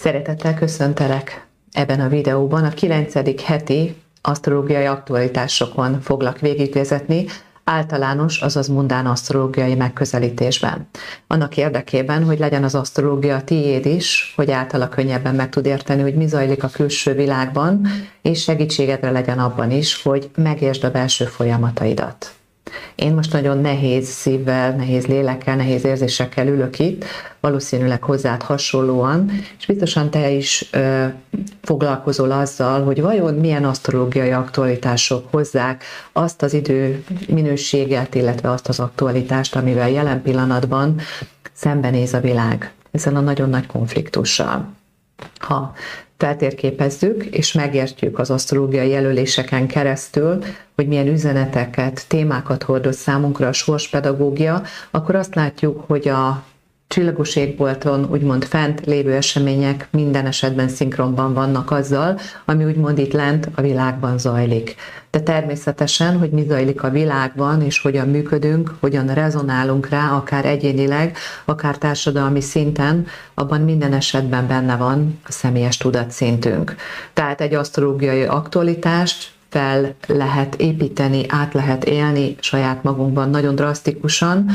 Szeretettel köszöntelek ebben a videóban. A 9. heti asztrológiai aktualitásokon foglak végigvezetni, általános, azaz mundán asztrológiai megközelítésben. Annak érdekében, hogy legyen az asztrológia tiéd is, hogy általa könnyebben meg tud érteni, hogy mi zajlik a külső világban, és segítségedre legyen abban is, hogy megértsd a belső folyamataidat. Én most nagyon nehéz szívvel, nehéz lélekkel, nehéz érzésekkel ülök itt, valószínűleg hozzád hasonlóan, és biztosan te is ö, foglalkozol azzal, hogy vajon milyen asztrológiai aktualitások hozzák azt az idő minőséget, illetve azt az aktualitást, amivel jelen pillanatban szembenéz a világ ezen a nagyon nagy konfliktussal. Ha feltérképezzük és megértjük az asztrológiai jelöléseken keresztül, hogy milyen üzeneteket, témákat hordoz számunkra a sorspedagógia, akkor azt látjuk, hogy a csillagos égbolton úgymond fent lévő események minden esetben szinkronban vannak azzal, ami úgymond itt lent a világban zajlik. De természetesen, hogy mi zajlik a világban, és hogyan működünk, hogyan rezonálunk rá, akár egyénileg, akár társadalmi szinten, abban minden esetben benne van a személyes tudatszintünk. Tehát egy asztrológiai aktualitást fel lehet építeni, át lehet élni saját magunkban nagyon drasztikusan,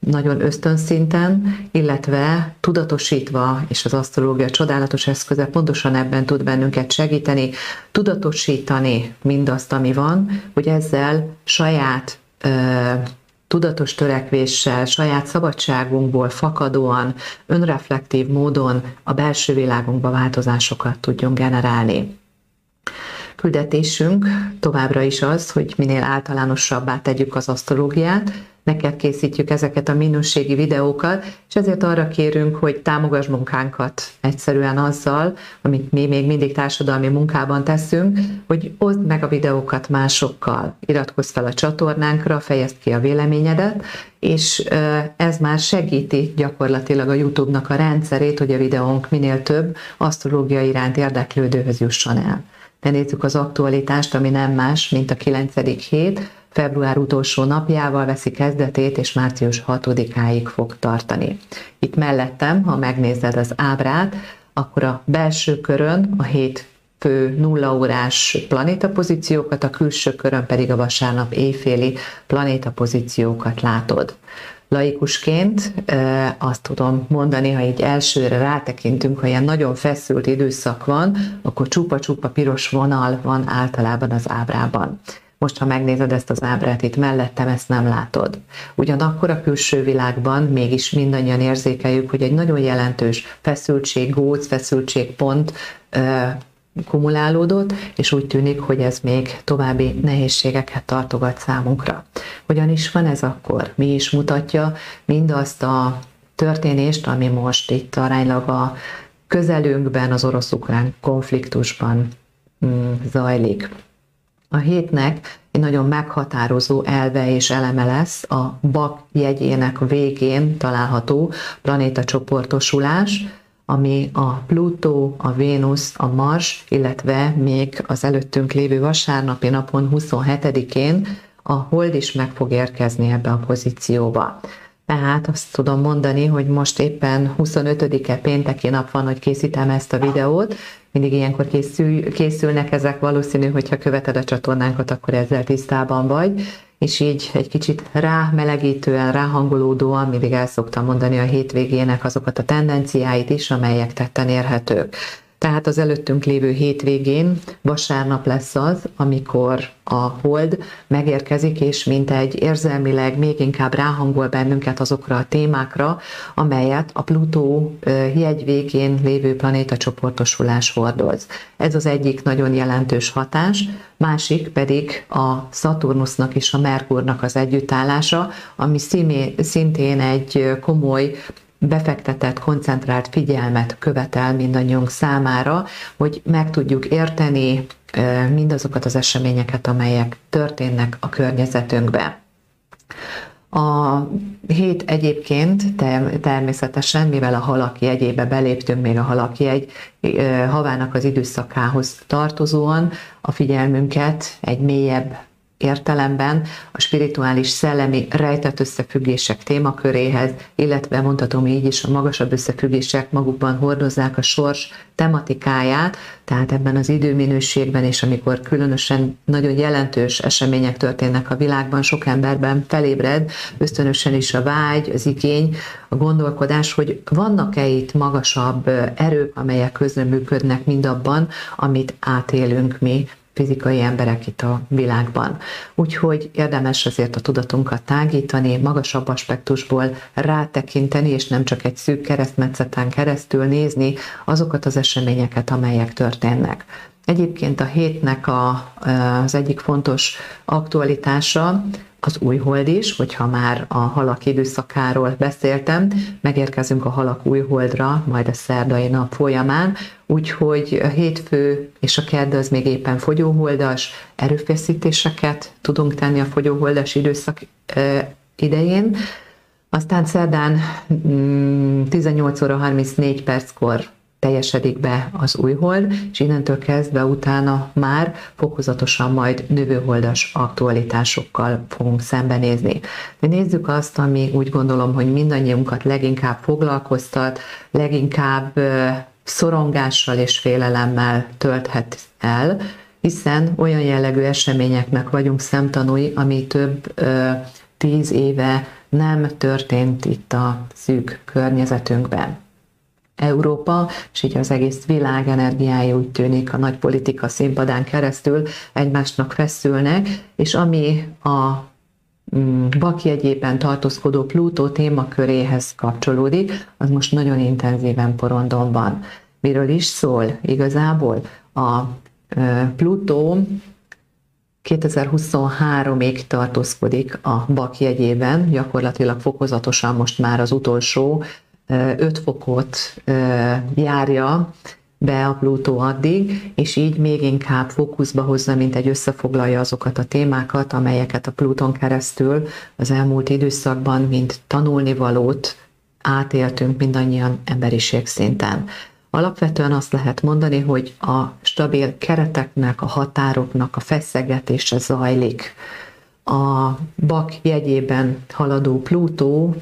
nagyon ösztönszinten, illetve tudatosítva, és az asztrológia csodálatos eszköze pontosan ebben tud bennünket segíteni, tudatosítani mindazt, ami van, hogy ezzel saját ö, tudatos törekvéssel, saját szabadságunkból fakadóan, önreflektív módon a belső világunkba változásokat tudjon generálni. Küldetésünk továbbra is az, hogy minél általánosabbá tegyük az asztrológiát, neked készítjük ezeket a minőségi videókat, és ezért arra kérünk, hogy támogass munkánkat egyszerűen azzal, amit mi még mindig társadalmi munkában teszünk, hogy oszd meg a videókat másokkal, iratkozz fel a csatornánkra, fejezd ki a véleményedet, és ez már segíti gyakorlatilag a YouTube-nak a rendszerét, hogy a videónk minél több asztrológia iránt érdeklődőhöz jusson el. De nézzük az aktualitást, ami nem más, mint a 9. hét, február utolsó napjával veszi kezdetét, és március 6-áig fog tartani. Itt mellettem, ha megnézed az ábrát, akkor a belső körön a hét fő nulla órás planétapozíciókat, a külső körön pedig a vasárnap éjféli planétapozíciókat látod. Laikusként azt tudom mondani, ha így elsőre rátekintünk, ha ilyen nagyon feszült időszak van, akkor csupa-csupa piros vonal van általában az ábrában. Most, ha megnézed ezt az ábrát itt mellettem, ezt nem látod. Ugyanakkor a külső világban mégis mindannyian érzékeljük, hogy egy nagyon jelentős feszültség, góc, feszültségpont kumulálódott, és úgy tűnik, hogy ez még további nehézségeket tartogat számunkra. Hogyan is van ez akkor? Mi is mutatja mindazt a történést, ami most itt aránylag a közelünkben, az orosz-ukrán konfliktusban mm, zajlik. A hétnek egy nagyon meghatározó elve és eleme lesz a BAK jegyének végén található planétacsoportosulás, ami a Plutó, a Vénusz, a Mars, illetve még az előttünk lévő vasárnapi napon 27-én a Hold is meg fog érkezni ebbe a pozícióba. Tehát azt tudom mondani, hogy most éppen 25-e pénteki nap van, hogy készítem ezt a videót, mindig ilyenkor készül, készülnek ezek, valószínű, hogyha követed a csatornánkat, akkor ezzel tisztában vagy, és így egy kicsit rámelegítően, ráhangolódóan mindig el szoktam mondani a hétvégének azokat a tendenciáit is, amelyek tetten érhetők. Tehát az előttünk lévő hétvégén vasárnap lesz az, amikor a hold megérkezik, és mint egy érzelmileg még inkább ráhangol bennünket azokra a témákra, amelyet a Plutó jegy végén lévő planéta csoportosulás hordoz. Ez az egyik nagyon jelentős hatás, másik pedig a Saturnusnak és a Merkurnak az együttállása, ami szintén egy komoly befektetett, koncentrált figyelmet követel mindannyiunk számára, hogy meg tudjuk érteni mindazokat az eseményeket, amelyek történnek a környezetünkben. A hét egyébként természetesen, mivel a halak jegyébe beléptünk, még a halak jegy havának az időszakához tartozóan, a figyelmünket egy mélyebb értelemben a spirituális szellemi rejtett összefüggések témaköréhez, illetve mondhatom így is, a magasabb összefüggések magukban hordozzák a sors tematikáját, tehát ebben az időminőségben és amikor különösen nagyon jelentős események történnek a világban, sok emberben felébred ösztönösen is a vágy, az igény, a gondolkodás, hogy vannak-e itt magasabb erők, amelyek közreműködnek mindabban, amit átélünk mi fizikai emberek itt a világban. Úgyhogy érdemes azért a tudatunkat tágítani, magasabb aspektusból rátekinteni, és nem csak egy szűk keresztmetszetán keresztül nézni azokat az eseményeket, amelyek történnek. Egyébként a hétnek a, az egyik fontos aktualitása az új hold is, hogyha már a halak időszakáról beszéltem, megérkezünk a halak új holdra, majd a szerdai nap folyamán, úgyhogy a hétfő és a kedd az még éppen fogyóholdas, erőfeszítéseket tudunk tenni a fogyóholdas időszak idején, aztán szerdán 18 mm, óra 34 perckor teljesedik be az új hold, és innentől kezdve utána már fokozatosan majd növőholdas aktualitásokkal fogunk szembenézni. De nézzük azt, ami úgy gondolom, hogy mindannyiunkat leginkább foglalkoztat, leginkább szorongással és félelemmel tölthet el, hiszen olyan jellegű eseményeknek vagyunk szemtanúi, ami több ö, tíz éve nem történt itt a szűk környezetünkben. Európa, és így az egész világ energiái úgy tűnik a nagy politika színpadán keresztül egymásnak feszülnek, és ami a mm, bakjegyében tartózkodó Plutó témaköréhez kapcsolódik, az most nagyon intenzíven porondon van. Miről is szól igazából? A Plutó 2023-ig tartózkodik a bakjegyében, gyakorlatilag fokozatosan most már az utolsó 5 fokot járja be a Plutó addig, és így még inkább fókuszba hozza, mint egy összefoglalja azokat a témákat, amelyeket a Pluton keresztül az elmúlt időszakban, mint tanulnivalót átéltünk mindannyian emberiség szinten. Alapvetően azt lehet mondani, hogy a stabil kereteknek, a határoknak a feszegetése zajlik. A bak jegyében haladó Plutó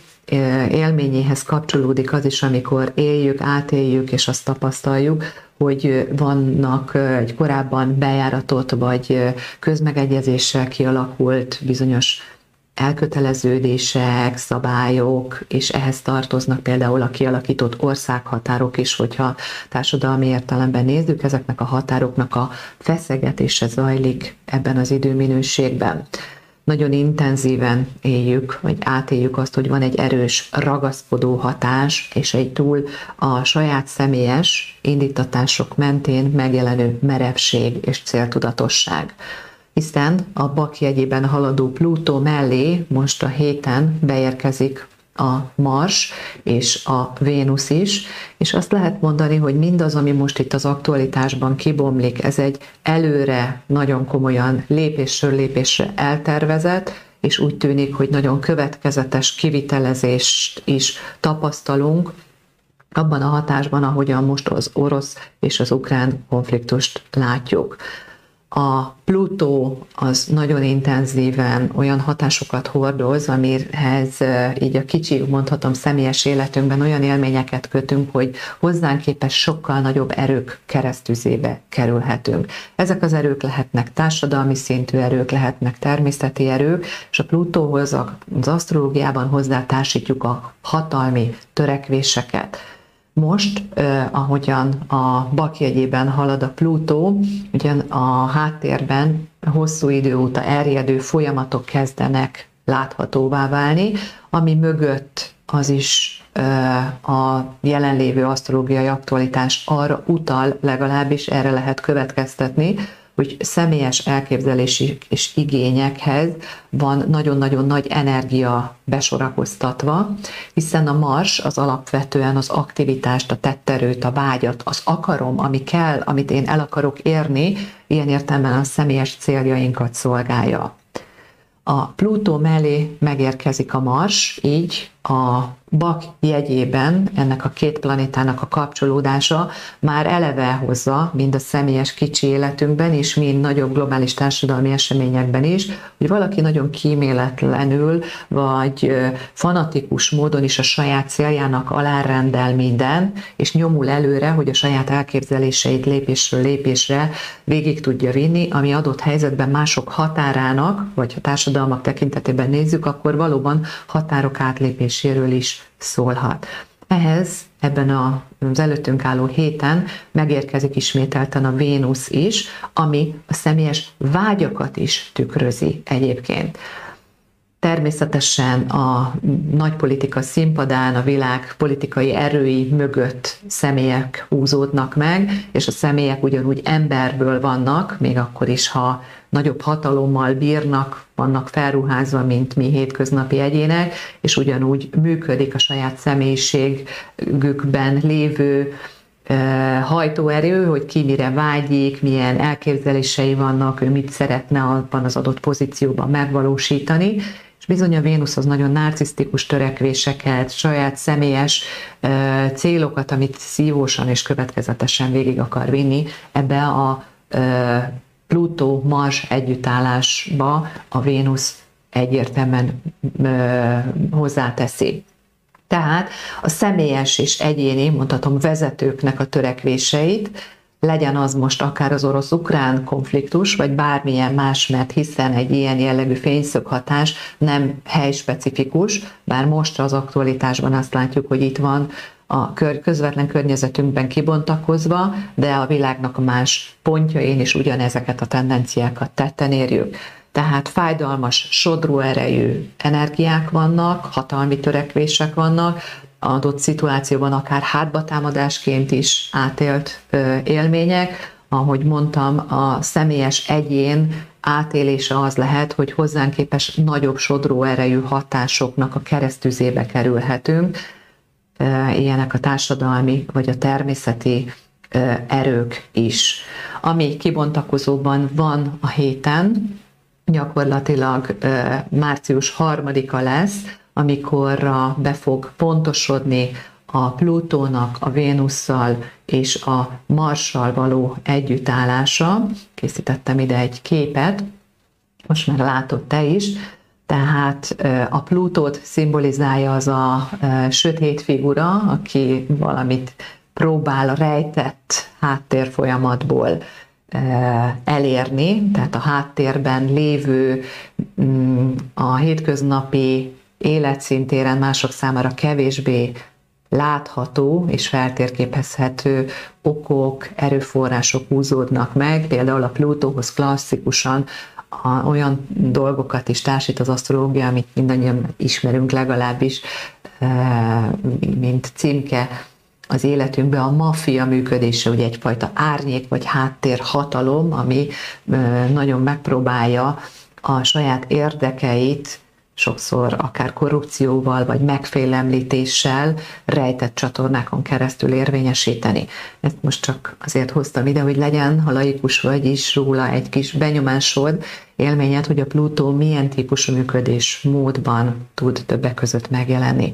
élményéhez kapcsolódik az is, amikor éljük, átéljük és azt tapasztaljuk, hogy vannak egy korábban bejáratott vagy közmegegyezéssel kialakult bizonyos elköteleződések, szabályok, és ehhez tartoznak például a kialakított országhatárok is, hogyha társadalmi értelemben nézzük, ezeknek a határoknak a feszegetése zajlik ebben az időminőségben nagyon intenzíven éljük, vagy átéljük azt, hogy van egy erős ragaszkodó hatás, és egy túl a saját személyes indítatások mentén megjelenő merevség és céltudatosság. Hiszen a bak jegyében haladó Plutó mellé most a héten beérkezik a Mars és a Vénusz is, és azt lehet mondani, hogy mindaz, ami most itt az aktualitásban kibomlik, ez egy előre nagyon komolyan lépésről lépésre eltervezett, és úgy tűnik, hogy nagyon következetes kivitelezést is tapasztalunk, abban a hatásban, ahogyan most az orosz és az ukrán konfliktust látjuk. A Plutó az nagyon intenzíven olyan hatásokat hordoz, amihez így a kicsi, mondhatom, személyes életünkben olyan élményeket kötünk, hogy hozzánk képes sokkal nagyobb erők keresztüzébe kerülhetünk. Ezek az erők lehetnek társadalmi szintű erők, lehetnek természeti erők, és a Plutóhoz az asztrológiában hozzátársítjuk a hatalmi törekvéseket most, eh, ahogyan a bakjegyében halad a Plutó, ugyan a háttérben hosszú idő óta erjedő folyamatok kezdenek láthatóvá válni, ami mögött az is a jelenlévő asztrológiai aktualitás arra utal, legalábbis erre lehet következtetni, hogy személyes elképzelési és igényekhez van nagyon-nagyon nagy energia besorakoztatva, hiszen a mars az alapvetően az aktivitást, a tetterőt, a vágyat, az akarom, ami kell, amit én el akarok érni, ilyen értelemben a személyes céljainkat szolgálja. A Plutó mellé megérkezik a Mars, így a bak jegyében ennek a két planétának a kapcsolódása már eleve hozza, mind a személyes kicsi életünkben is, mind nagyobb globális társadalmi eseményekben is, hogy valaki nagyon kíméletlenül, vagy fanatikus módon is a saját céljának alárendel minden, és nyomul előre, hogy a saját elképzeléseit lépésről lépésre végig tudja vinni, ami adott helyzetben mások határának, vagy a társadalmak tekintetében nézzük, akkor valóban határok átlépéséről is szólhat. Ehhez ebben az előttünk álló héten megérkezik ismételten a Vénusz is, ami a személyes vágyakat is tükrözi egyébként. Természetesen a nagypolitika színpadán a világ politikai erői mögött személyek húzódnak meg, és a személyek ugyanúgy emberből vannak, még akkor is, ha nagyobb hatalommal bírnak, vannak felruházva, mint mi hétköznapi egyének, és ugyanúgy működik a saját személyiségükben lévő hajtóerő, hogy ki mire vágyik, milyen elképzelései vannak, ő mit szeretne abban az adott pozícióban megvalósítani, és bizony a Vénusz az nagyon narcisztikus törekvéseket, saját személyes célokat, amit szívósan és következetesen végig akar vinni, ebbe a Plutó-Mars együttállásba a Vénusz egyértelműen hozzáteszi. Tehát a személyes és egyéni, mondhatom, vezetőknek a törekvéseit, legyen az most akár az orosz-ukrán konfliktus, vagy bármilyen más, mert hiszen egy ilyen jellegű fényszöghatás nem helyspecifikus, bár most az aktualitásban azt látjuk, hogy itt van a közvetlen környezetünkben kibontakozva, de a világnak más pontjain is ugyanezeket a tendenciákat tetten érjük. Tehát fájdalmas, sodró erejű energiák vannak, hatalmi törekvések vannak, adott szituációban akár hátbatámadásként is átélt élmények. Ahogy mondtam, a személyes egyén átélése az lehet, hogy hozzánk képes nagyobb sodró erejű hatásoknak a keresztüzébe kerülhetünk, ilyenek a társadalmi vagy a természeti erők is. Ami kibontakozóban van a héten, gyakorlatilag március harmadika lesz, amikor be fog pontosodni a Plutónak, a Vénusszal és a Marssal való együttállása. Készítettem ide egy képet, most már látod te is, tehát a Plutót szimbolizálja az a sötét figura, aki valamit próbál a rejtett háttérfolyamatból elérni, tehát a háttérben lévő mm, a hétköznapi életszintéren mások számára kevésbé látható és feltérképezhető okok, erőforrások húzódnak meg, például a Plutóhoz klasszikusan a, olyan dolgokat is társít az asztrológia, amit mindannyian ismerünk legalábbis, e, mint címke az életünkben a maffia működése, ugye egyfajta árnyék vagy háttér hatalom, ami e, nagyon megpróbálja a saját érdekeit sokszor akár korrupcióval vagy megfélemlítéssel rejtett csatornákon keresztül érvényesíteni. Ezt most csak azért hoztam ide, hogy legyen, ha laikus vagy is róla egy kis benyomásod, élményed, hogy a Plutó milyen típusú működés módban tud többek között megjelenni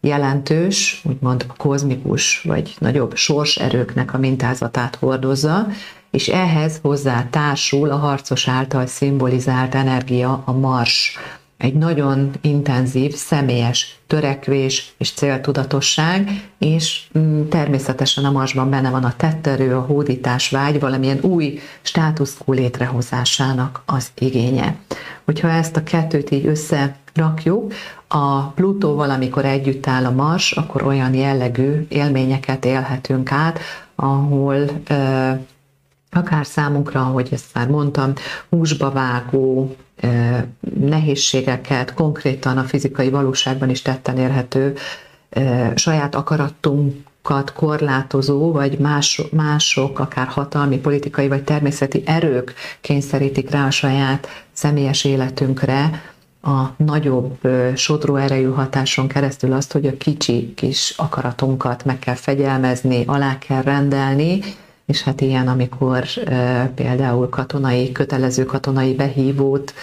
jelentős, úgymond kozmikus vagy nagyobb sorserőknek a mintázatát hordozza, és ehhez hozzá társul a harcos által szimbolizált energia, a mars, egy nagyon intenzív, személyes törekvés és céltudatosság, és mm, természetesen a marsban benne van a tetterő, a hódítás vágy, valamilyen új státuszkó létrehozásának az igénye. Hogyha ezt a kettőt így összerakjuk, a Plutóval, amikor együtt áll a Mars, akkor olyan jellegű élményeket élhetünk át, ahol akár számunkra, ahogy ezt már mondtam, húsba vágó, nehézségeket, konkrétan a fizikai valóságban is tetten érhető saját akaratunkat korlátozó, vagy más, mások, akár hatalmi, politikai, vagy természeti erők kényszerítik rá a saját személyes életünkre, a nagyobb sodró erejű hatáson keresztül azt, hogy a kicsi kis akaratunkat meg kell fegyelmezni, alá kell rendelni, és hát ilyen, amikor például katonai, kötelező katonai behívót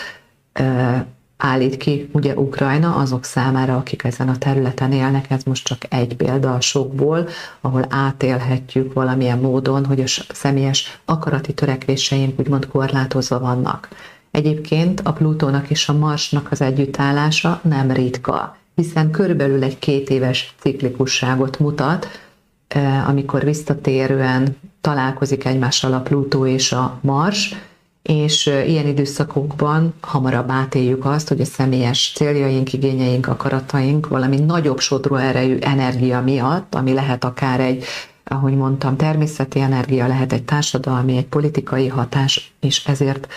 állít ki ugye Ukrajna azok számára, akik ezen a területen élnek, ez most csak egy példa a sokból, ahol átélhetjük valamilyen módon, hogy a személyes akarati törekvéseink úgymond korlátozva vannak. Egyébként a Plutónak és a Marsnak az együttállása nem ritka, hiszen körülbelül egy két éves ciklikusságot mutat, amikor visszatérően találkozik egymással a Plutó és a Mars, és ilyen időszakokban hamarabb átéljük azt, hogy a személyes céljaink, igényeink, akarataink valami nagyobb sodró erejű energia miatt, ami lehet akár egy ahogy mondtam, természeti energia lehet egy társadalmi, egy politikai hatás, és ezért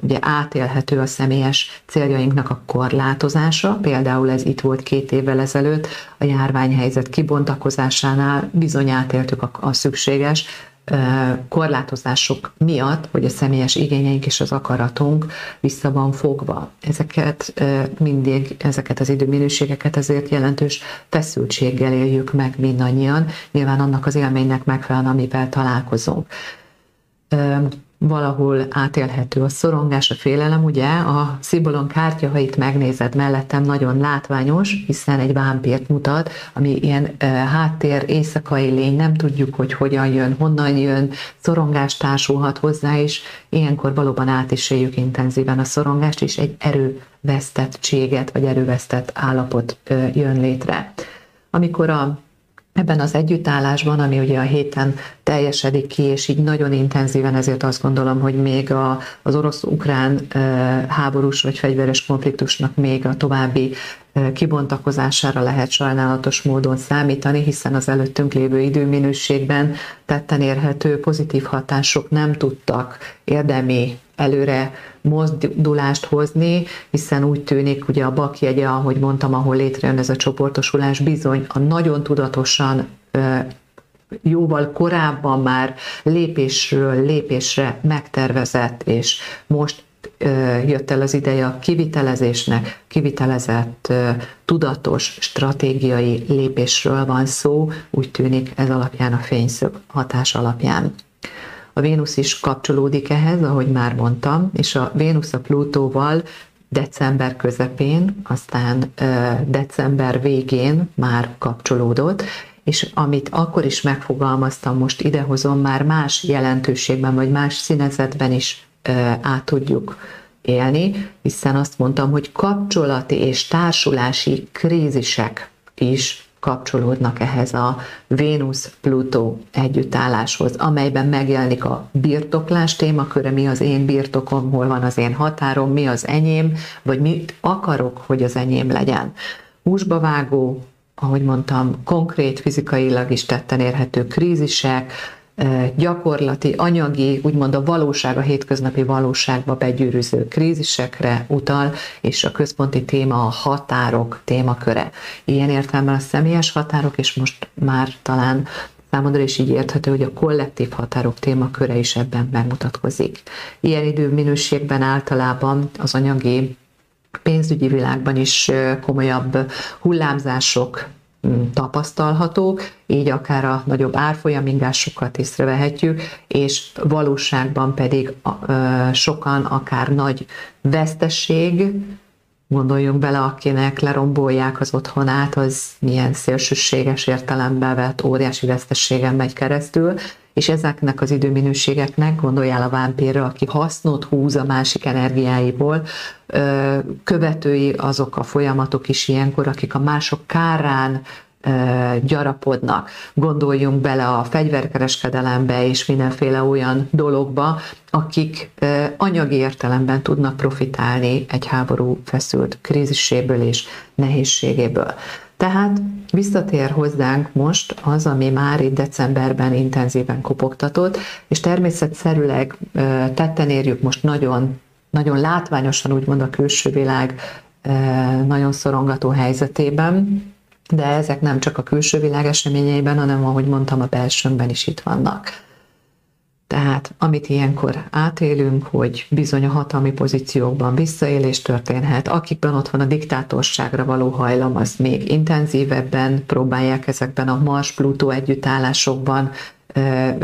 ugye átélhető a személyes céljainknak a korlátozása. Például ez itt volt két évvel ezelőtt a járványhelyzet kibontakozásánál, bizony átéltük a, a szükséges korlátozások miatt, hogy a személyes igényeink és az akaratunk vissza van fogva. Ezeket mindig, ezeket az időminőségeket ezért jelentős feszültséggel éljük meg mindannyian, nyilván annak az élménynek megfelelően, amivel találkozunk valahol átélhető a szorongás, a félelem, ugye a szibolon kártya, ha itt megnézed mellettem, nagyon látványos, hiszen egy vámpírt mutat, ami ilyen e, háttér, éjszakai lény, nem tudjuk, hogy hogyan jön, honnan jön, szorongás társulhat hozzá, és ilyenkor valóban át is éljük intenzíven a szorongást, és egy erővesztettséget, vagy erővesztett állapot e, jön létre. Amikor a ebben az együttállásban, ami ugye a héten teljesedik ki, és így nagyon intenzíven, ezért azt gondolom, hogy még a, az orosz-ukrán háborús vagy fegyveres konfliktusnak még a további kibontakozására lehet sajnálatos módon számítani, hiszen az előttünk lévő időminőségben tetten érhető pozitív hatások nem tudtak érdemi előre mozdulást hozni, hiszen úgy tűnik, ugye a bakjegye, ahogy mondtam, ahol létrejön ez a csoportosulás, bizony a nagyon tudatosan jóval korábban már lépésről lépésre megtervezett, és most jött el az ideje a kivitelezésnek, kivitelezett tudatos stratégiai lépésről van szó, úgy tűnik ez alapján a fényszög hatás alapján. A Vénusz is kapcsolódik ehhez, ahogy már mondtam, és a Vénusz a Plutóval december közepén, aztán december végén már kapcsolódott, és amit akkor is megfogalmaztam, most idehozom, már más jelentőségben, vagy más színezetben is át tudjuk élni, hiszen azt mondtam, hogy kapcsolati és társulási krízisek is kapcsolódnak ehhez a Vénusz-Plutó együttálláshoz, amelyben megjelenik a birtoklás témaköre, mi az én birtokom, hol van az én határom, mi az enyém, vagy mit akarok, hogy az enyém legyen. Húsba vágó, ahogy mondtam, konkrét fizikailag is tetten érhető krízisek, gyakorlati, anyagi, úgymond a valóság, a hétköznapi valóságba begyűrűző krízisekre utal, és a központi téma a határok témaköre. Ilyen értelemben a személyes határok, és most már talán számodra is így érthető, hogy a kollektív határok témaköre is ebben megmutatkozik. Ilyen időminőségben általában az anyagi pénzügyi világban is komolyabb hullámzások tapasztalhatók, így akár a nagyobb árfolyamingásokat észrevehetjük, és valóságban pedig sokan akár nagy vesztesség, gondoljunk bele, akinek lerombolják az otthonát, az milyen szélsőséges értelembe vett óriási vesztességen megy keresztül, és ezeknek az időminőségeknek, gondoljál a vámpírra, aki hasznot húz a másik energiáiból, követői azok a folyamatok is ilyenkor, akik a mások kárán gyarapodnak. Gondoljunk bele a fegyverkereskedelembe és mindenféle olyan dologba, akik anyagi értelemben tudnak profitálni egy háború feszült kríziséből és nehézségéből. Tehát visszatér hozzánk most az, ami már itt decemberben intenzíven kopogtatott, és természetszerűleg tetten érjük most nagyon, nagyon látványosan úgymond a külső világ nagyon szorongató helyzetében, de ezek nem csak a külső világ eseményeiben, hanem ahogy mondtam, a belsőnkben is itt vannak. Tehát amit ilyenkor átélünk, hogy bizony a hatalmi pozíciókban visszaélés történhet, akikben ott van a diktátorságra való hajlam, az még intenzívebben próbálják ezekben a Mars-Plutó együttállásokban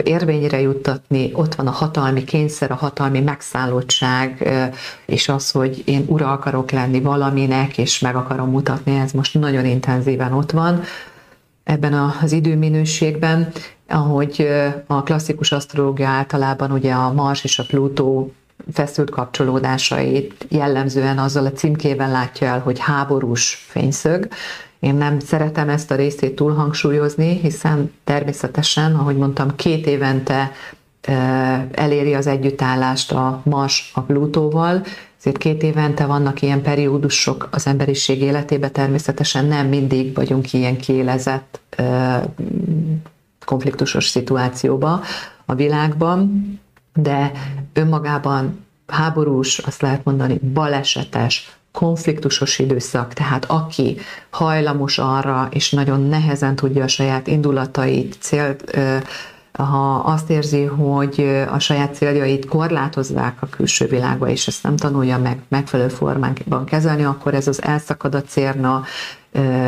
érvényre juttatni, ott van a hatalmi kényszer, a hatalmi megszállottság, és az, hogy én ura akarok lenni valaminek, és meg akarom mutatni, ez most nagyon intenzíven ott van ebben az időminőségben, ahogy a klasszikus asztrológia általában ugye a Mars és a Plutó feszült kapcsolódásait jellemzően azzal a címkével látja el, hogy háborús fényszög, én nem szeretem ezt a részét túlhangsúlyozni, hiszen természetesen, ahogy mondtam, két évente eléri az együttállást a Mars a Plutóval, ezért két évente vannak ilyen periódusok az emberiség életében, természetesen nem mindig vagyunk ilyen kiélezett konfliktusos szituációba a világban, de önmagában háborús, azt lehet mondani, balesetes, konfliktusos időszak, tehát aki hajlamos arra, és nagyon nehezen tudja a saját indulatait, cél, ha azt érzi, hogy a saját céljait korlátozzák a külső világba, és ezt nem tanulja meg megfelelő formában kezelni, akkor ez az elszakad cérna,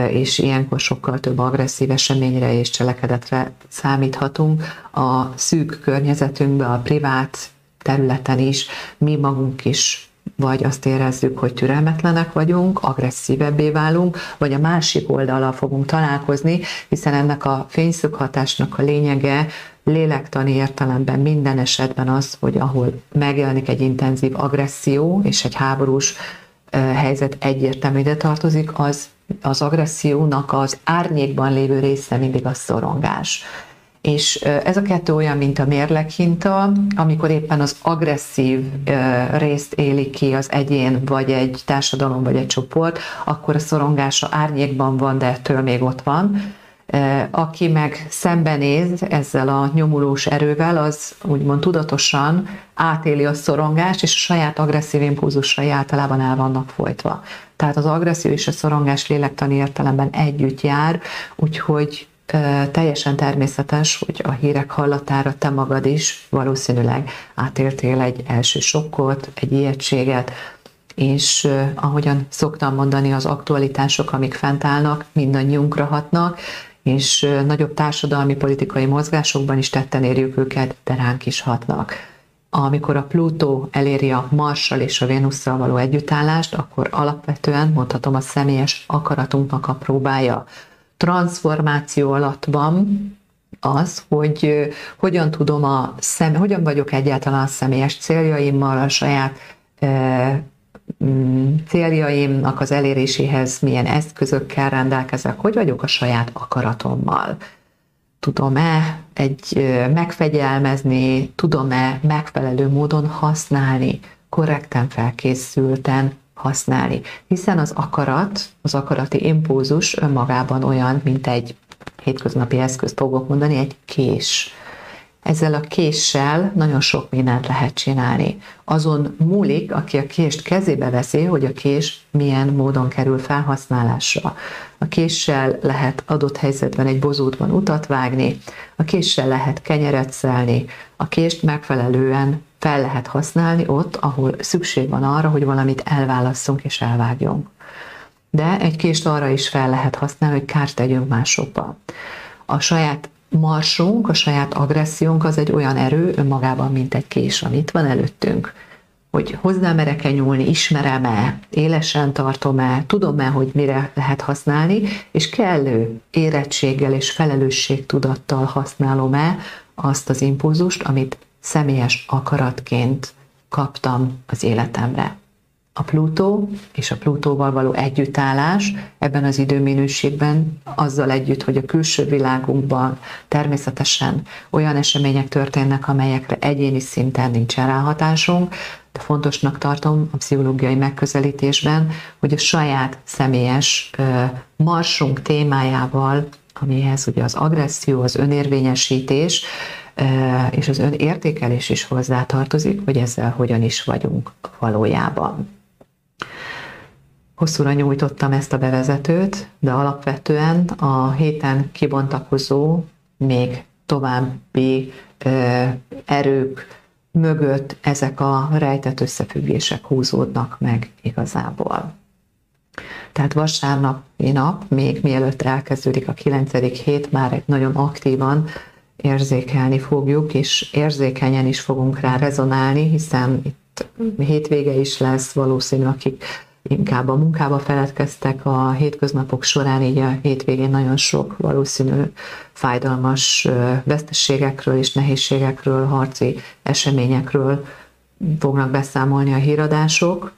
és ilyenkor sokkal több agresszív eseményre és cselekedetre számíthatunk. A szűk környezetünkben, a privát területen is mi magunk is vagy azt érezzük, hogy türelmetlenek vagyunk, agresszívebbé válunk, vagy a másik oldalal fogunk találkozni, hiszen ennek a fényszöghatásnak a lényege lélektani értelemben minden esetben az, hogy ahol megjelenik egy intenzív agresszió és egy háborús helyzet egyértelmű tartozik, az az agressziónak az árnyékban lévő része mindig a szorongás. És ez a kettő olyan, mint a mérleghinta, amikor éppen az agresszív részt éli ki az egyén, vagy egy társadalom, vagy egy csoport, akkor a szorongása árnyékban van, de ettől még ott van. Aki meg szembenéz ezzel a nyomulós erővel, az úgymond tudatosan átéli a szorongást, és a saját agresszív impulzusai általában el vannak folytva. Tehát az agresszió és a szorongás lélektani értelemben együtt jár, úgyhogy teljesen természetes, hogy a hírek hallatára te magad is valószínűleg átéltél egy első sokkot, egy ijegységet, és ahogyan szoktam mondani, az aktualitások, amik fent állnak, mindannyiunkra hatnak, és nagyobb társadalmi politikai mozgásokban is tetten érjük őket, de ránk is hatnak. Amikor a Plutó eléri a Marssal és a Vénusszal való együttállást, akkor alapvetően mondhatom a személyes akaratunknak a próbája transformáció alatt van az, hogy hogyan tudom a szem, hogyan vagyok egyáltalán a személyes céljaimmal, a saját e, céljaimnak az eléréséhez milyen eszközökkel rendelkezek, hogy vagyok a saját akaratommal. Tudom-e egy megfegyelmezni, tudom-e megfelelő módon használni, korrekten felkészülten, használni. Hiszen az akarat, az akarati impulzus önmagában olyan, mint egy hétköznapi eszköz fogok mondani, egy kés. Ezzel a késsel nagyon sok mindent lehet csinálni. Azon múlik, aki a kést kezébe veszi, hogy a kés milyen módon kerül felhasználásra. A késsel lehet adott helyzetben egy bozótban utat vágni, a késsel lehet kenyeret szelni, a kést megfelelően fel lehet használni ott, ahol szükség van arra, hogy valamit elválasszunk és elvágjunk. De egy kést arra is fel lehet használni, hogy kárt tegyünk másokba. A saját marsunk, a saját agressziónk az egy olyan erő önmagában, mint egy kés, amit van előttünk. Hogy hozzá merek-e nyúlni, ismerem-e, élesen tartom-e, tudom-e, hogy mire lehet használni, és kellő érettséggel és felelősségtudattal használom-e azt az impulzust, amit személyes akaratként kaptam az életemre. A Plutó és a Plutóval való együttállás ebben az időminőségben azzal együtt, hogy a külső világunkban természetesen olyan események történnek, amelyekre egyéni szinten nincsen ráhatásunk, de fontosnak tartom a pszichológiai megközelítésben, hogy a saját személyes marsunk témájával, amihez ugye az agresszió, az önérvényesítés, és az ön értékelés is hozzátartozik, hogy ezzel hogyan is vagyunk valójában. Hosszúra nyújtottam ezt a bevezetőt, de alapvetően a héten kibontakozó még további erők mögött ezek a rejtett összefüggések húzódnak meg igazából. Tehát vasárnapi nap, még mielőtt elkezdődik a 9. hét, már egy nagyon aktívan érzékelni fogjuk, és érzékenyen is fogunk rá rezonálni, hiszen itt hétvége is lesz valószínű, akik inkább a munkába feledkeztek a hétköznapok során, így a hétvégén nagyon sok valószínű fájdalmas veszteségekről és nehézségekről, harci eseményekről fognak beszámolni a híradások.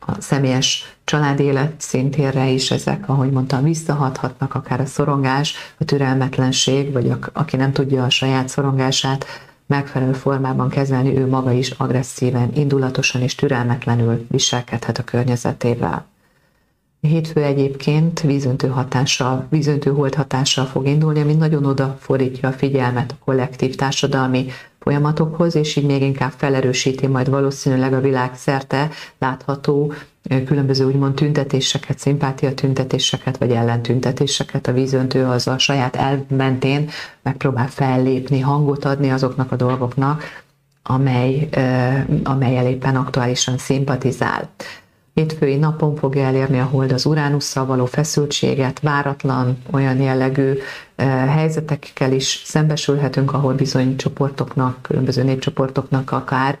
A személyes családi élet szintérre is ezek, ahogy mondtam, visszahathatnak, akár a szorongás, a türelmetlenség, vagy a, aki nem tudja a saját szorongását megfelelő formában kezelni, ő maga is agresszíven, indulatosan és türelmetlenül viselkedhet a környezetével. Hétfő egyébként vízöntő hatással, vízöntő holt hatással fog indulni, ami nagyon odafordítja a figyelmet a kollektív társadalmi folyamatokhoz, és így még inkább felerősíti majd valószínűleg a világ szerte látható különböző úgymond tüntetéseket, szimpátia tüntetéseket, vagy ellentüntetéseket. A vízöntő az a saját elmentén megpróbál fellépni, hangot adni azoknak a dolgoknak, amely, amelyel éppen aktuálisan szimpatizál. Hétfői napon fogja elérni a hold az Uránusszal való feszültséget, váratlan, olyan jellegű helyzetekkel is szembesülhetünk, ahol bizony csoportoknak, különböző népcsoportoknak akár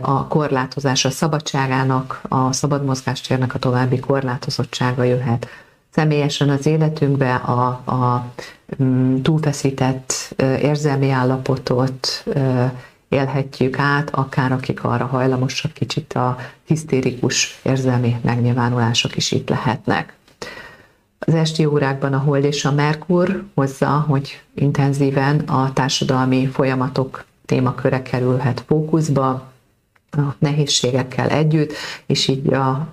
a korlátozása szabadságának, a szabad mozgástérnek a további korlátozottsága jöhet. Személyesen az életünkbe a, a mm, túlfeszített érzelmi állapotot élhetjük át, akár akik arra hajlamosak, kicsit a hisztérikus érzelmi megnyilvánulások is itt lehetnek. Az esti órákban a Hold és a Merkur hozza, hogy intenzíven a társadalmi folyamatok témaköre kerülhet fókuszba, a nehézségekkel együtt, és így a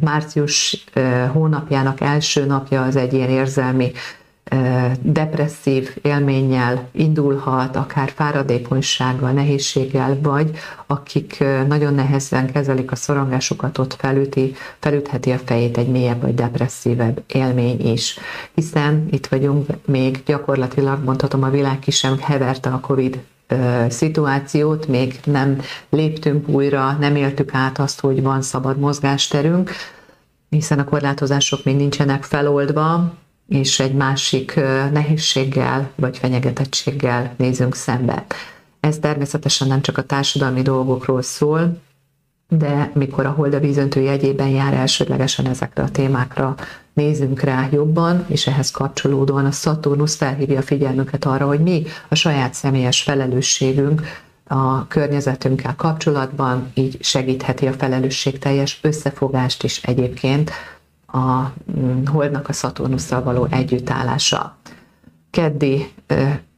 március hónapjának első napja az egy ilyen érzelmi depresszív élménnyel indulhat, akár fáradékonysággal, nehézséggel, vagy akik nagyon nehezen kezelik a szorongásukat, ott felüti, felütheti a fejét egy mélyebb vagy depresszívebb élmény is. Hiszen itt vagyunk, még gyakorlatilag mondhatom, a világ ki sem heverte a Covid szituációt, még nem léptünk újra, nem éltük át azt, hogy van szabad mozgásterünk, hiszen a korlátozások még nincsenek feloldva, és egy másik nehézséggel vagy fenyegetettséggel nézünk szembe. Ez természetesen nem csak a társadalmi dolgokról szól, de mikor a hold a vízöntő jegyében jár elsődlegesen ezekre a témákra nézzünk rá jobban, és ehhez kapcsolódóan a Saturnus felhívja a figyelmünket arra, hogy mi a saját személyes felelősségünk a környezetünkkel kapcsolatban, így segítheti a felelősségteljes összefogást is egyébként a mm, Holdnak a Szaturnusszal való együttállása. Keddi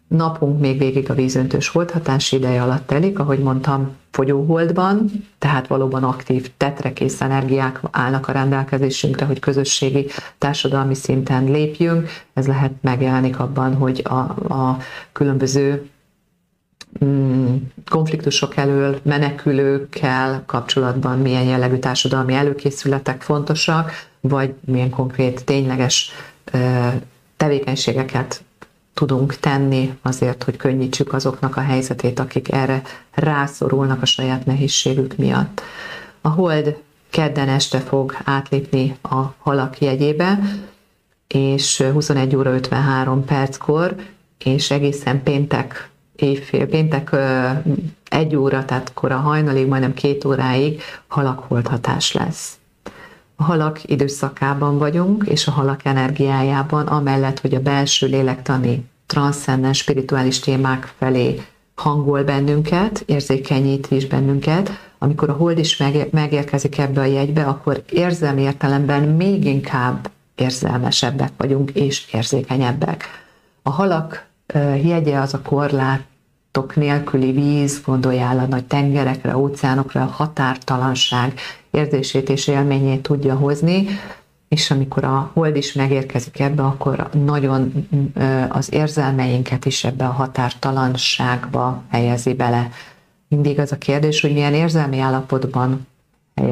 napunk még végig a vízöntős holdhatás ideje alatt telik, ahogy mondtam, fogyóholdban, tehát valóban aktív tetrekész energiák állnak a rendelkezésünkre, hogy közösségi, társadalmi szinten lépjünk. Ez lehet megjelenik abban, hogy a, a különböző mm, konfliktusok elől menekülőkkel kapcsolatban milyen jellegű társadalmi előkészületek fontosak, vagy milyen konkrét, tényleges tevékenységeket tudunk tenni azért, hogy könnyítsük azoknak a helyzetét, akik erre rászorulnak a saját nehézségük miatt. A hold kedden este fog átlépni a halak jegyébe, és 21 óra 53 perckor, és egészen péntek évfél, péntek egy óra, tehát kora hajnalig, majdnem két óráig halakholdhatás lesz. A halak időszakában vagyunk, és a halak energiájában, amellett, hogy a belső lélektani, transzcendens, spirituális témák felé hangol bennünket, érzékenyít is bennünket, amikor a hold is megérkezik ebbe a jegybe, akkor érzelmi értelemben még inkább érzelmesebbek vagyunk és érzékenyebbek. A halak jegye az a korlátok nélküli víz, gondoljál a nagy tengerekre, óceánokra, a határtalanság érzését és élményét tudja hozni, és amikor a hold is megérkezik ebbe, akkor nagyon az érzelmeinket is ebbe a határtalanságba helyezi bele. Mindig az a kérdés, hogy milyen érzelmi állapotban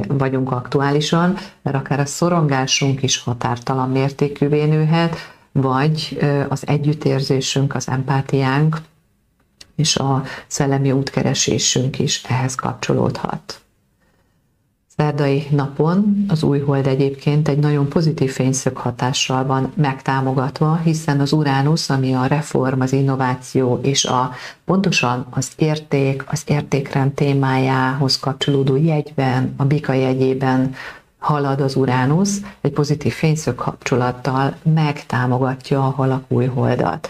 vagyunk aktuálisan, mert akár a szorongásunk is határtalan mértékűvé nőhet, vagy az együttérzésünk, az empátiánk és a szellemi útkeresésünk is ehhez kapcsolódhat. szerdai napon az új hold egyébként egy nagyon pozitív fényszög hatással van megtámogatva, hiszen az Uránusz, ami a reform, az innováció és a pontosan az érték, az értékrend témájához kapcsolódó jegyben, a bika jegyében halad az Uránusz, egy pozitív fényszög kapcsolattal megtámogatja a halak új holdat.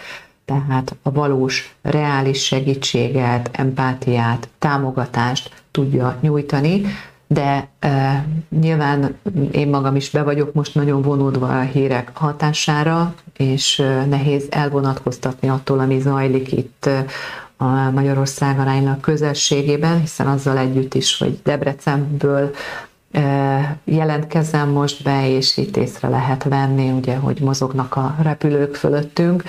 Tehát a valós, reális segítséget, empátiát, támogatást tudja nyújtani, de e, nyilván én magam is be vagyok most nagyon vonódva a hírek hatására, és e, nehéz elvonatkoztatni attól, ami zajlik itt e, a Magyarország aránylag közelségében, hiszen azzal együtt is, hogy Debrecenből e, jelentkezem most be, és itt észre lehet venni, ugye, hogy mozognak a repülők fölöttünk.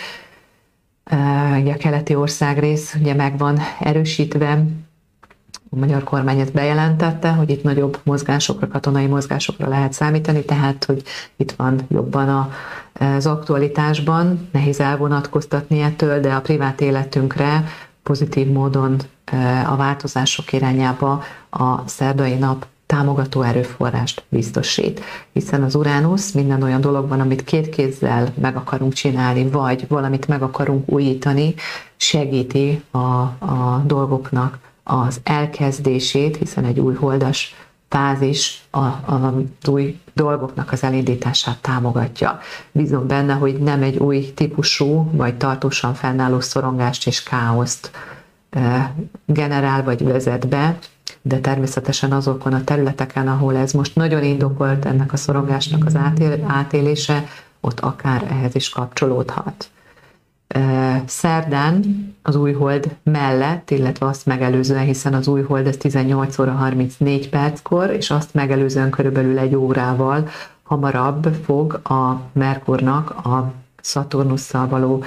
Ugye a keleti országrész ugye meg van erősítve, a magyar kormány ezt bejelentette, hogy itt nagyobb mozgásokra, katonai mozgásokra lehet számítani, tehát hogy itt van jobban a, az aktualitásban, nehéz elvonatkoztatni ettől, de a privát életünkre pozitív módon a változások irányába a szerdai nap támogató erőforrást biztosít. Hiszen az Uránusz minden olyan dologban, amit két kézzel meg akarunk csinálni, vagy valamit meg akarunk újítani, segíti a, a dolgoknak az elkezdését, hiszen egy új holdas fázis a, a, az új dolgoknak az elindítását támogatja. Bízom benne, hogy nem egy új típusú vagy tartósan fennálló szorongást és káoszt generál vagy vezet be, de természetesen azokon a területeken, ahol ez most nagyon indokolt ennek a szorongásnak az átél, átélése, ott akár ehhez is kapcsolódhat. Szerdán az új hold mellett, illetve azt megelőzően, hiszen az új hold ez 18 óra 34 perckor, és azt megelőzően körülbelül egy órával hamarabb fog a Merkurnak a Szaturnusszal való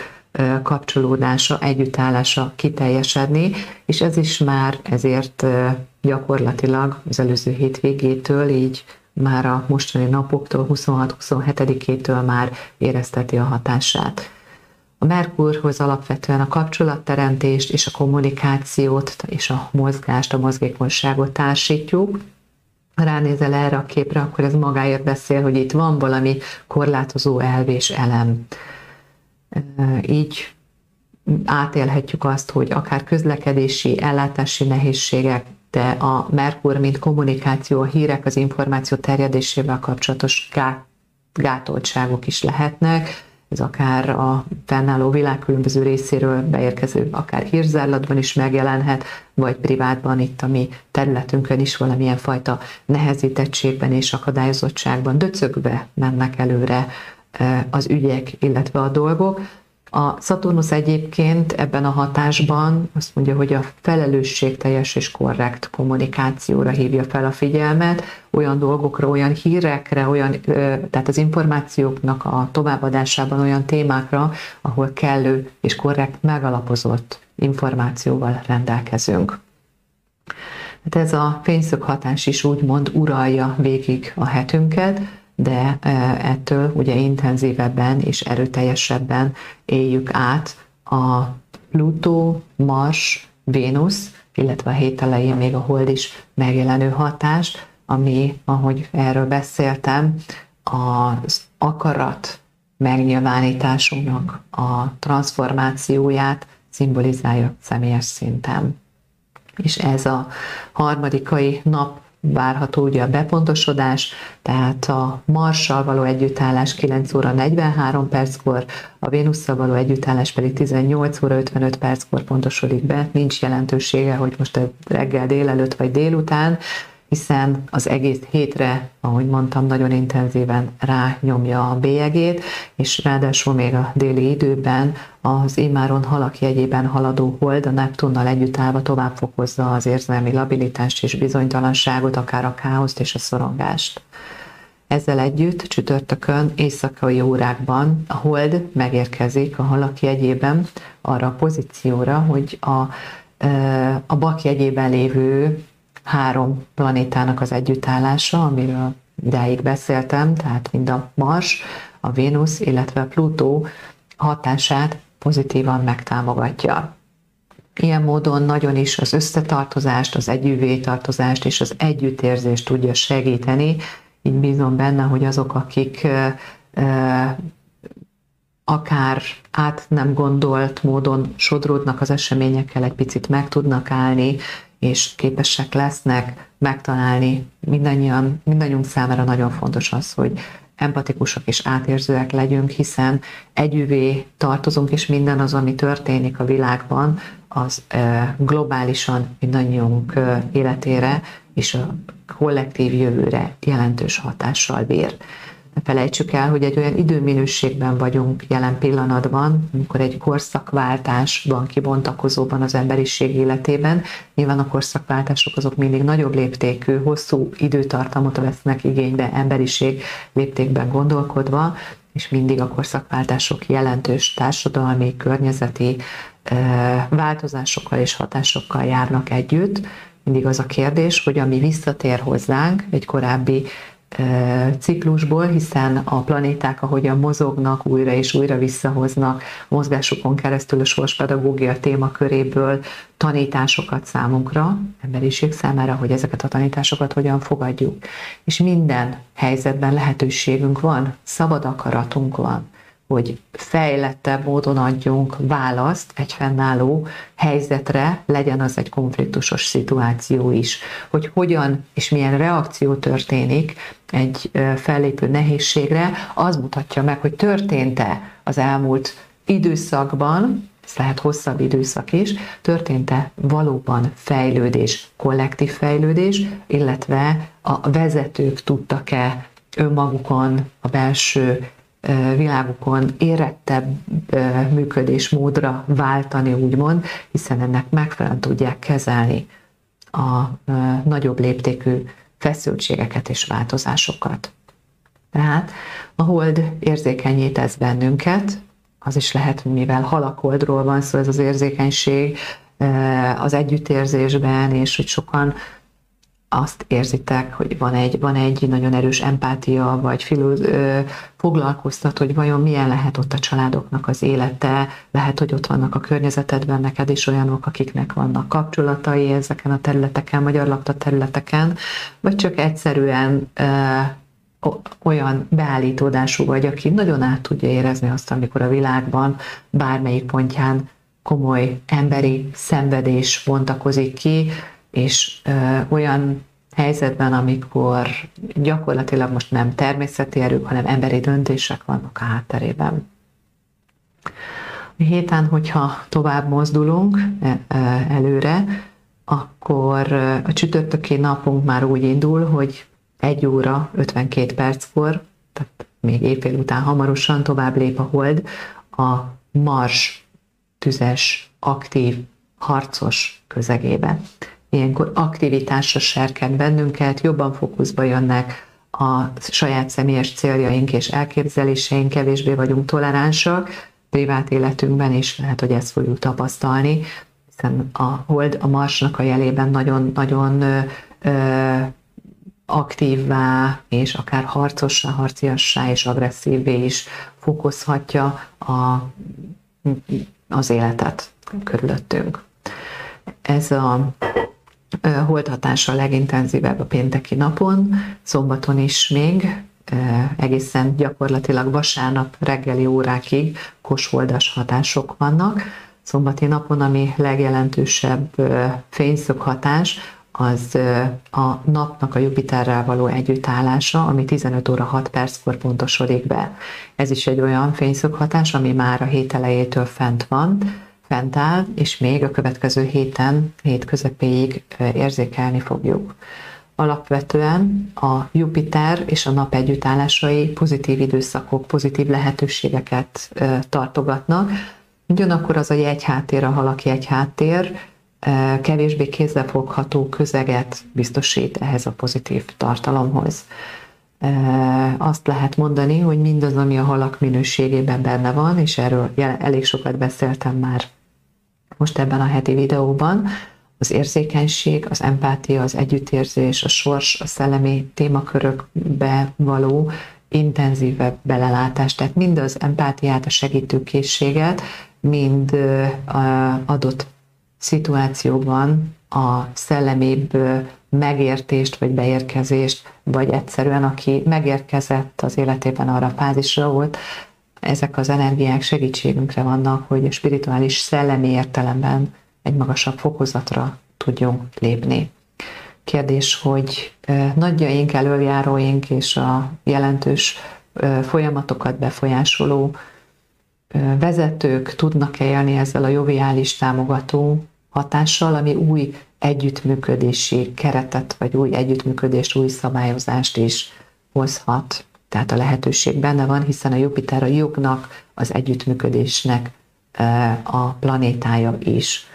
kapcsolódása, együttállása kiteljesedni, és ez is már ezért gyakorlatilag az előző hétvégétől, így már a mostani napoktól, 26-27-től már érezteti a hatását. A Merkurhoz alapvetően a kapcsolatteremtést és a kommunikációt és a mozgást, a mozgékonyságot társítjuk. Ha ránézel erre a képre, akkor ez magáért beszél, hogy itt van valami korlátozó elv és elem. Így átélhetjük azt, hogy akár közlekedési, ellátási nehézségek, de a Merkur, mint kommunikáció, a hírek, az információ terjedésével kapcsolatos gátoltságok is lehetnek, ez akár a fennálló világ különböző részéről beérkező, akár hírzárlatban is megjelenhet, vagy privátban itt a mi területünkön is valamilyen fajta nehezítettségben és akadályozottságban döcögve mennek előre az ügyek, illetve a dolgok. A Szaturnusz egyébként ebben a hatásban azt mondja, hogy a felelősségteljes és korrekt kommunikációra hívja fel a figyelmet, olyan dolgokra, olyan hírekre, olyan, tehát az információknak a továbbadásában olyan témákra, ahol kellő és korrekt, megalapozott információval rendelkezünk. Hát ez a fényszög hatás is úgymond uralja végig a hetünket, de ettől ugye intenzívebben és erőteljesebben éljük át a Plutó, Mars, Vénusz, illetve a hét elején még a hold is megjelenő hatást, ami, ahogy erről beszéltem, az akarat megnyilvánításunknak a transformációját szimbolizálja személyes szinten. És ez a harmadikai nap várható ugye a bepontosodás, tehát a Marssal való együttállás 9 óra 43 perckor, a Vénusszal való együttállás pedig 18 óra 55 perckor pontosodik be. Nincs jelentősége, hogy most reggel délelőtt vagy délután, hiszen az egész hétre, ahogy mondtam, nagyon intenzíven rányomja a bélyegét, és ráadásul még a déli időben az immáron halak jegyében haladó hold a Neptunnal együtt állva tovább fokozza az érzelmi labilitást és bizonytalanságot, akár a káoszt és a szorongást. Ezzel együtt csütörtökön éjszakai órákban a hold megérkezik a halak jegyében arra a pozícióra, hogy a, a bak jegyében lévő három planétának az együttállása, amiről idáig beszéltem, tehát mind a Mars, a Vénusz, illetve a Plutó hatását pozitívan megtámogatja. ilyen módon nagyon is az összetartozást, az együvé tartozást és az együttérzést tudja segíteni. Így bízom benne, hogy azok, akik akár át nem gondolt módon sodródnak az eseményekkel, egy picit meg tudnak állni, és képesek lesznek megtalálni mindannyian, mindannyiunk számára nagyon fontos az, hogy empatikusak és átérzőek legyünk, hiszen együvé tartozunk, és minden az, ami történik a világban, az globálisan mindannyiunk életére és a kollektív jövőre jelentős hatással bír. Ne felejtsük el, hogy egy olyan időminőségben vagyunk jelen pillanatban, amikor egy korszakváltásban kibontakozóban az emberiség életében. Nyilván a korszakváltások azok mindig nagyobb léptékű, hosszú időtartamot vesznek igénybe emberiség léptékben gondolkodva, és mindig a korszakváltások jelentős társadalmi, környezeti változásokkal és hatásokkal járnak együtt. Mindig az a kérdés, hogy ami visszatér hozzánk egy korábbi ciklusból, hiszen a planéták, ahogyan mozognak, újra és újra visszahoznak mozgásukon keresztül a sorspedagógia témaköréből tanításokat számunkra, emberiség számára, hogy ezeket a tanításokat hogyan fogadjuk. És minden helyzetben lehetőségünk van, szabad akaratunk van hogy fejlettebb módon adjunk választ egy fennálló helyzetre, legyen az egy konfliktusos szituáció is. Hogy hogyan és milyen reakció történik egy fellépő nehézségre, az mutatja meg, hogy történt-e az elmúlt időszakban, ez lehet hosszabb időszak is, történt-e valóban fejlődés, kollektív fejlődés, illetve a vezetők tudtak-e önmagukon a belső világukon érettebb működésmódra váltani, úgymond, hiszen ennek megfelelően tudják kezelni a nagyobb léptékű feszültségeket és változásokat. Tehát a hold érzékenyé tesz bennünket, az is lehet, mivel halakoldról van szó, ez az érzékenység az együttérzésben, és hogy sokan azt érzitek, hogy van egy, van egy nagyon erős empátia, vagy filó, ö, foglalkoztat, hogy vajon milyen lehet ott a családoknak az élete, lehet, hogy ott vannak a környezetedben neked is olyanok, akiknek vannak kapcsolatai ezeken a területeken, magyar lakta területeken, vagy csak egyszerűen ö, olyan beállítódású vagy, aki nagyon át tudja érezni azt, amikor a világban bármelyik pontján komoly emberi szenvedés bontakozik ki, és ö, olyan helyzetben, amikor gyakorlatilag most nem természeti erők, hanem emberi döntések vannak a hátterében. A héten, hogyha tovább mozdulunk e, e, előre, akkor a csütörtöki napunk már úgy indul, hogy 1 óra 52 perckor, tehát még éjfél után hamarosan tovább lép a hold a mars tüzes, aktív, harcos közegébe ilyenkor aktivitásra serkent bennünket, jobban fókuszba jönnek a saját személyes céljaink és elképzeléseink, kevésbé vagyunk toleránsak, privát életünkben is lehet, hogy ezt fogjuk tapasztalni, hiszen a hold a marsnak a jelében nagyon-nagyon aktívvá és akár harcossá, harciassá és agresszívvé is fokozhatja a, az életet körülöttünk. Ez a holdhatása a legintenzívebb a pénteki napon, szombaton is még, egészen gyakorlatilag vasárnap reggeli órákig kosholdas hatások vannak. Szombati napon, ami legjelentősebb fényszög hatás, az a napnak a Jupiterrel való együttállása, ami 15 óra 6 perckor pontosodik be. Ez is egy olyan fényszöghatás, ami már a hét elejétől fent van, fent áll, és még a következő héten, hét közepéig érzékelni fogjuk. Alapvetően a Jupiter és a nap együttállásai pozitív időszakok, pozitív lehetőségeket tartogatnak. Ugyanakkor az a jegyháttér, a halak jegyháttér kevésbé kézzelfogható közeget biztosít ehhez a pozitív tartalomhoz. Azt lehet mondani, hogy mindaz, ami a halak minőségében benne van, és erről elég sokat beszéltem már most ebben a heti videóban, az érzékenység, az empátia, az együttérzés, a sors, a szellemi témakörökbe való intenzívebb belelátás. Tehát mind az empátiát, a segítőkészséget, mind adott szituációban a szellemibb megértést vagy beérkezést, vagy egyszerűen aki megérkezett az életében arra a fázisra volt, ezek az energiák segítségünkre vannak, hogy a spirituális szellemi értelemben egy magasabb fokozatra tudjunk lépni. Kérdés, hogy nagyjaink, elöljáróink és a jelentős folyamatokat befolyásoló vezetők tudnak-e élni ezzel a joviális támogató hatással, ami új együttműködési keretet, vagy új együttműködést, új szabályozást is hozhat. Tehát a lehetőség benne van, hiszen a Jupiter a jognak, az együttműködésnek a planétája is.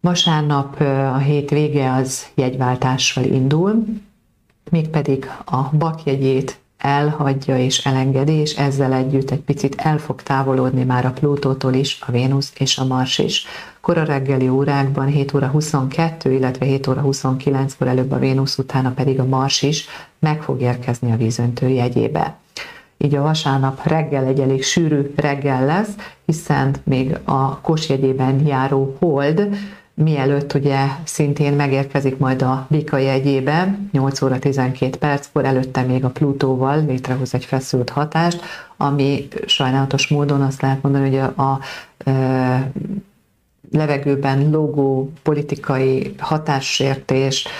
Vasárnap a hét vége az jegyváltással indul, mégpedig a bakjegyét elhagyja és elengedi, és ezzel együtt egy picit el fog távolodni már a Plutótól is, a Vénusz és a Mars is. Kora reggeli órákban 7 óra 22, illetve 7 óra 29-kor előbb a Vénusz, utána pedig a Mars is meg fog érkezni a vízöntő jegyébe. Így a vasárnap reggel egy elég sűrű reggel lesz, hiszen még a kosjegyében járó hold mielőtt ugye szintén megérkezik majd a Bika jegyébe, 8 óra 12 perckor, előtte még a Plutóval létrehoz egy feszült hatást, ami sajnálatos módon azt lehet mondani, hogy a, a levegőben logó politikai hatássértés e,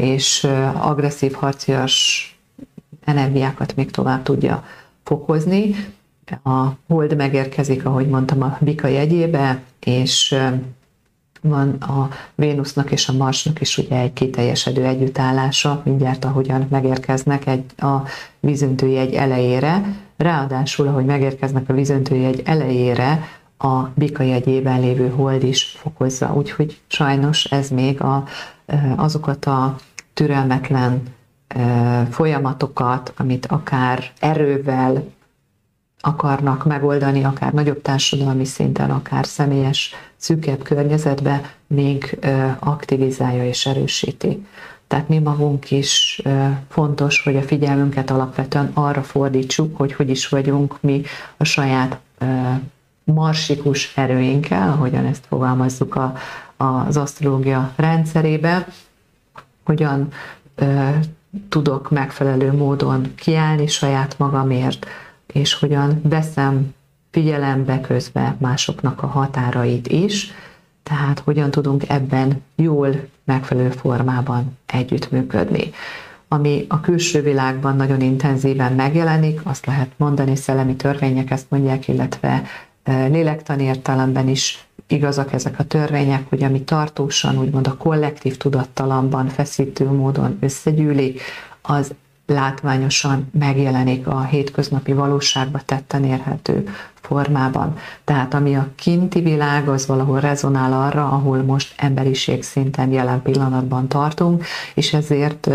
és agresszív harcias energiákat még tovább tudja fokozni. A hold megérkezik, ahogy mondtam, a Bika jegyébe, és van a Vénusznak és a Marsnak is ugye egy kiteljesedő együttállása, mindjárt ahogyan megérkeznek egy, a vízöntőjegy elejére, ráadásul, ahogy megérkeznek a vízöntőjegy elejére, a bika jegyében lévő hold is fokozza, úgyhogy sajnos ez még a, azokat a türelmetlen folyamatokat, amit akár erővel akarnak megoldani, akár nagyobb társadalmi szinten, akár személyes, szűkebb környezetbe, még aktivizálja és erősíti. Tehát mi magunk is fontos, hogy a figyelmünket alapvetően arra fordítsuk, hogy hogy is vagyunk mi a saját marsikus erőinkkel, ahogyan ezt fogalmazzuk a, az asztrológia rendszerébe, hogyan tudok megfelelő módon kiállni saját magamért, és hogyan veszem figyelembe közbe másoknak a határait is, tehát hogyan tudunk ebben jól, megfelelő formában együttműködni. Ami a külső világban nagyon intenzíven megjelenik, azt lehet mondani, szellemi törvények ezt mondják, illetve lélektani értelemben is igazak ezek a törvények, hogy ami tartósan, úgymond a kollektív tudattalamban feszítő módon összegyűlik, az látványosan megjelenik a hétköznapi valóságba tetten érhető formában. Tehát ami a kinti világ, az valahol rezonál arra, ahol most emberiség szinten jelen pillanatban tartunk, és ezért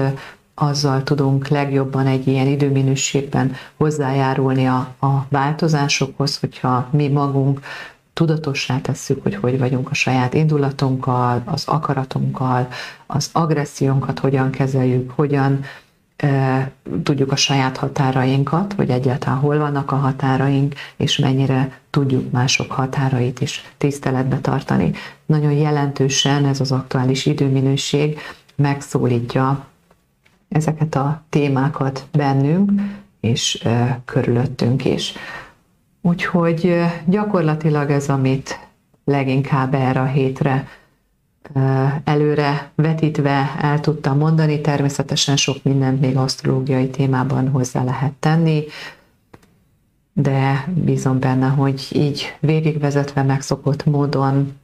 azzal tudunk legjobban egy ilyen időminőségben hozzájárulni a, a változásokhoz, hogyha mi magunk tudatossá tesszük, hogy hogy vagyunk a saját indulatunkkal, az akaratunkkal, az agressziónkat hogyan kezeljük, hogyan tudjuk a saját határainkat, hogy egyáltalán hol vannak a határaink, és mennyire tudjuk mások határait is tiszteletbe tartani. Nagyon jelentősen ez az aktuális időminőség megszólítja ezeket a témákat bennünk, és körülöttünk is. Úgyhogy gyakorlatilag ez, amit leginkább erre a hétre előre vetítve el tudtam mondani, természetesen sok mindent még asztrológiai témában hozzá lehet tenni, de bízom benne, hogy így végigvezetve megszokott módon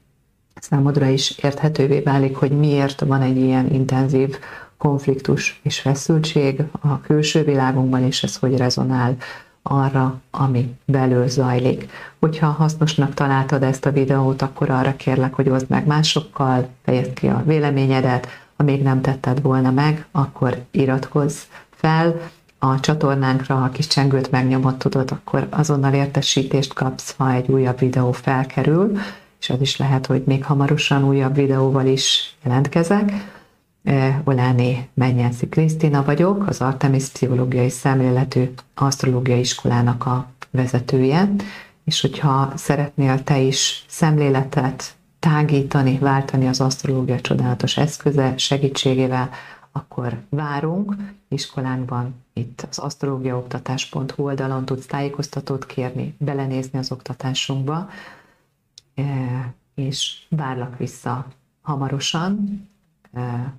számodra is érthetővé válik, hogy miért van egy ilyen intenzív konfliktus és feszültség a külső világunkban, és ez hogy rezonál arra, ami belül zajlik. Hogyha hasznosnak találtad ezt a videót, akkor arra kérlek, hogy oszd meg másokkal, fejezd ki a véleményedet, ha még nem tetted volna meg, akkor iratkozz fel a csatornánkra, ha kis csengőt megnyomod, tudod, akkor azonnal értesítést kapsz, ha egy újabb videó felkerül, és az is lehet, hogy még hamarosan újabb videóval is jelentkezek. Oláné Mennyenszi Krisztina vagyok, az Artemis Pszichológiai Szemléletű Asztrológiai Iskolának a vezetője, és hogyha szeretnél te is szemléletet tágítani, váltani az asztrológia csodálatos eszköze segítségével, akkor várunk. Iskolánkban itt az asztrológiaoktatás.hu oldalon tudsz tájékoztatót kérni, belenézni az oktatásunkba, e, és várlak vissza hamarosan. E,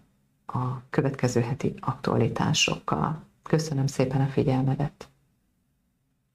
a következő heti aktualitásokkal. Köszönöm szépen a figyelmedet!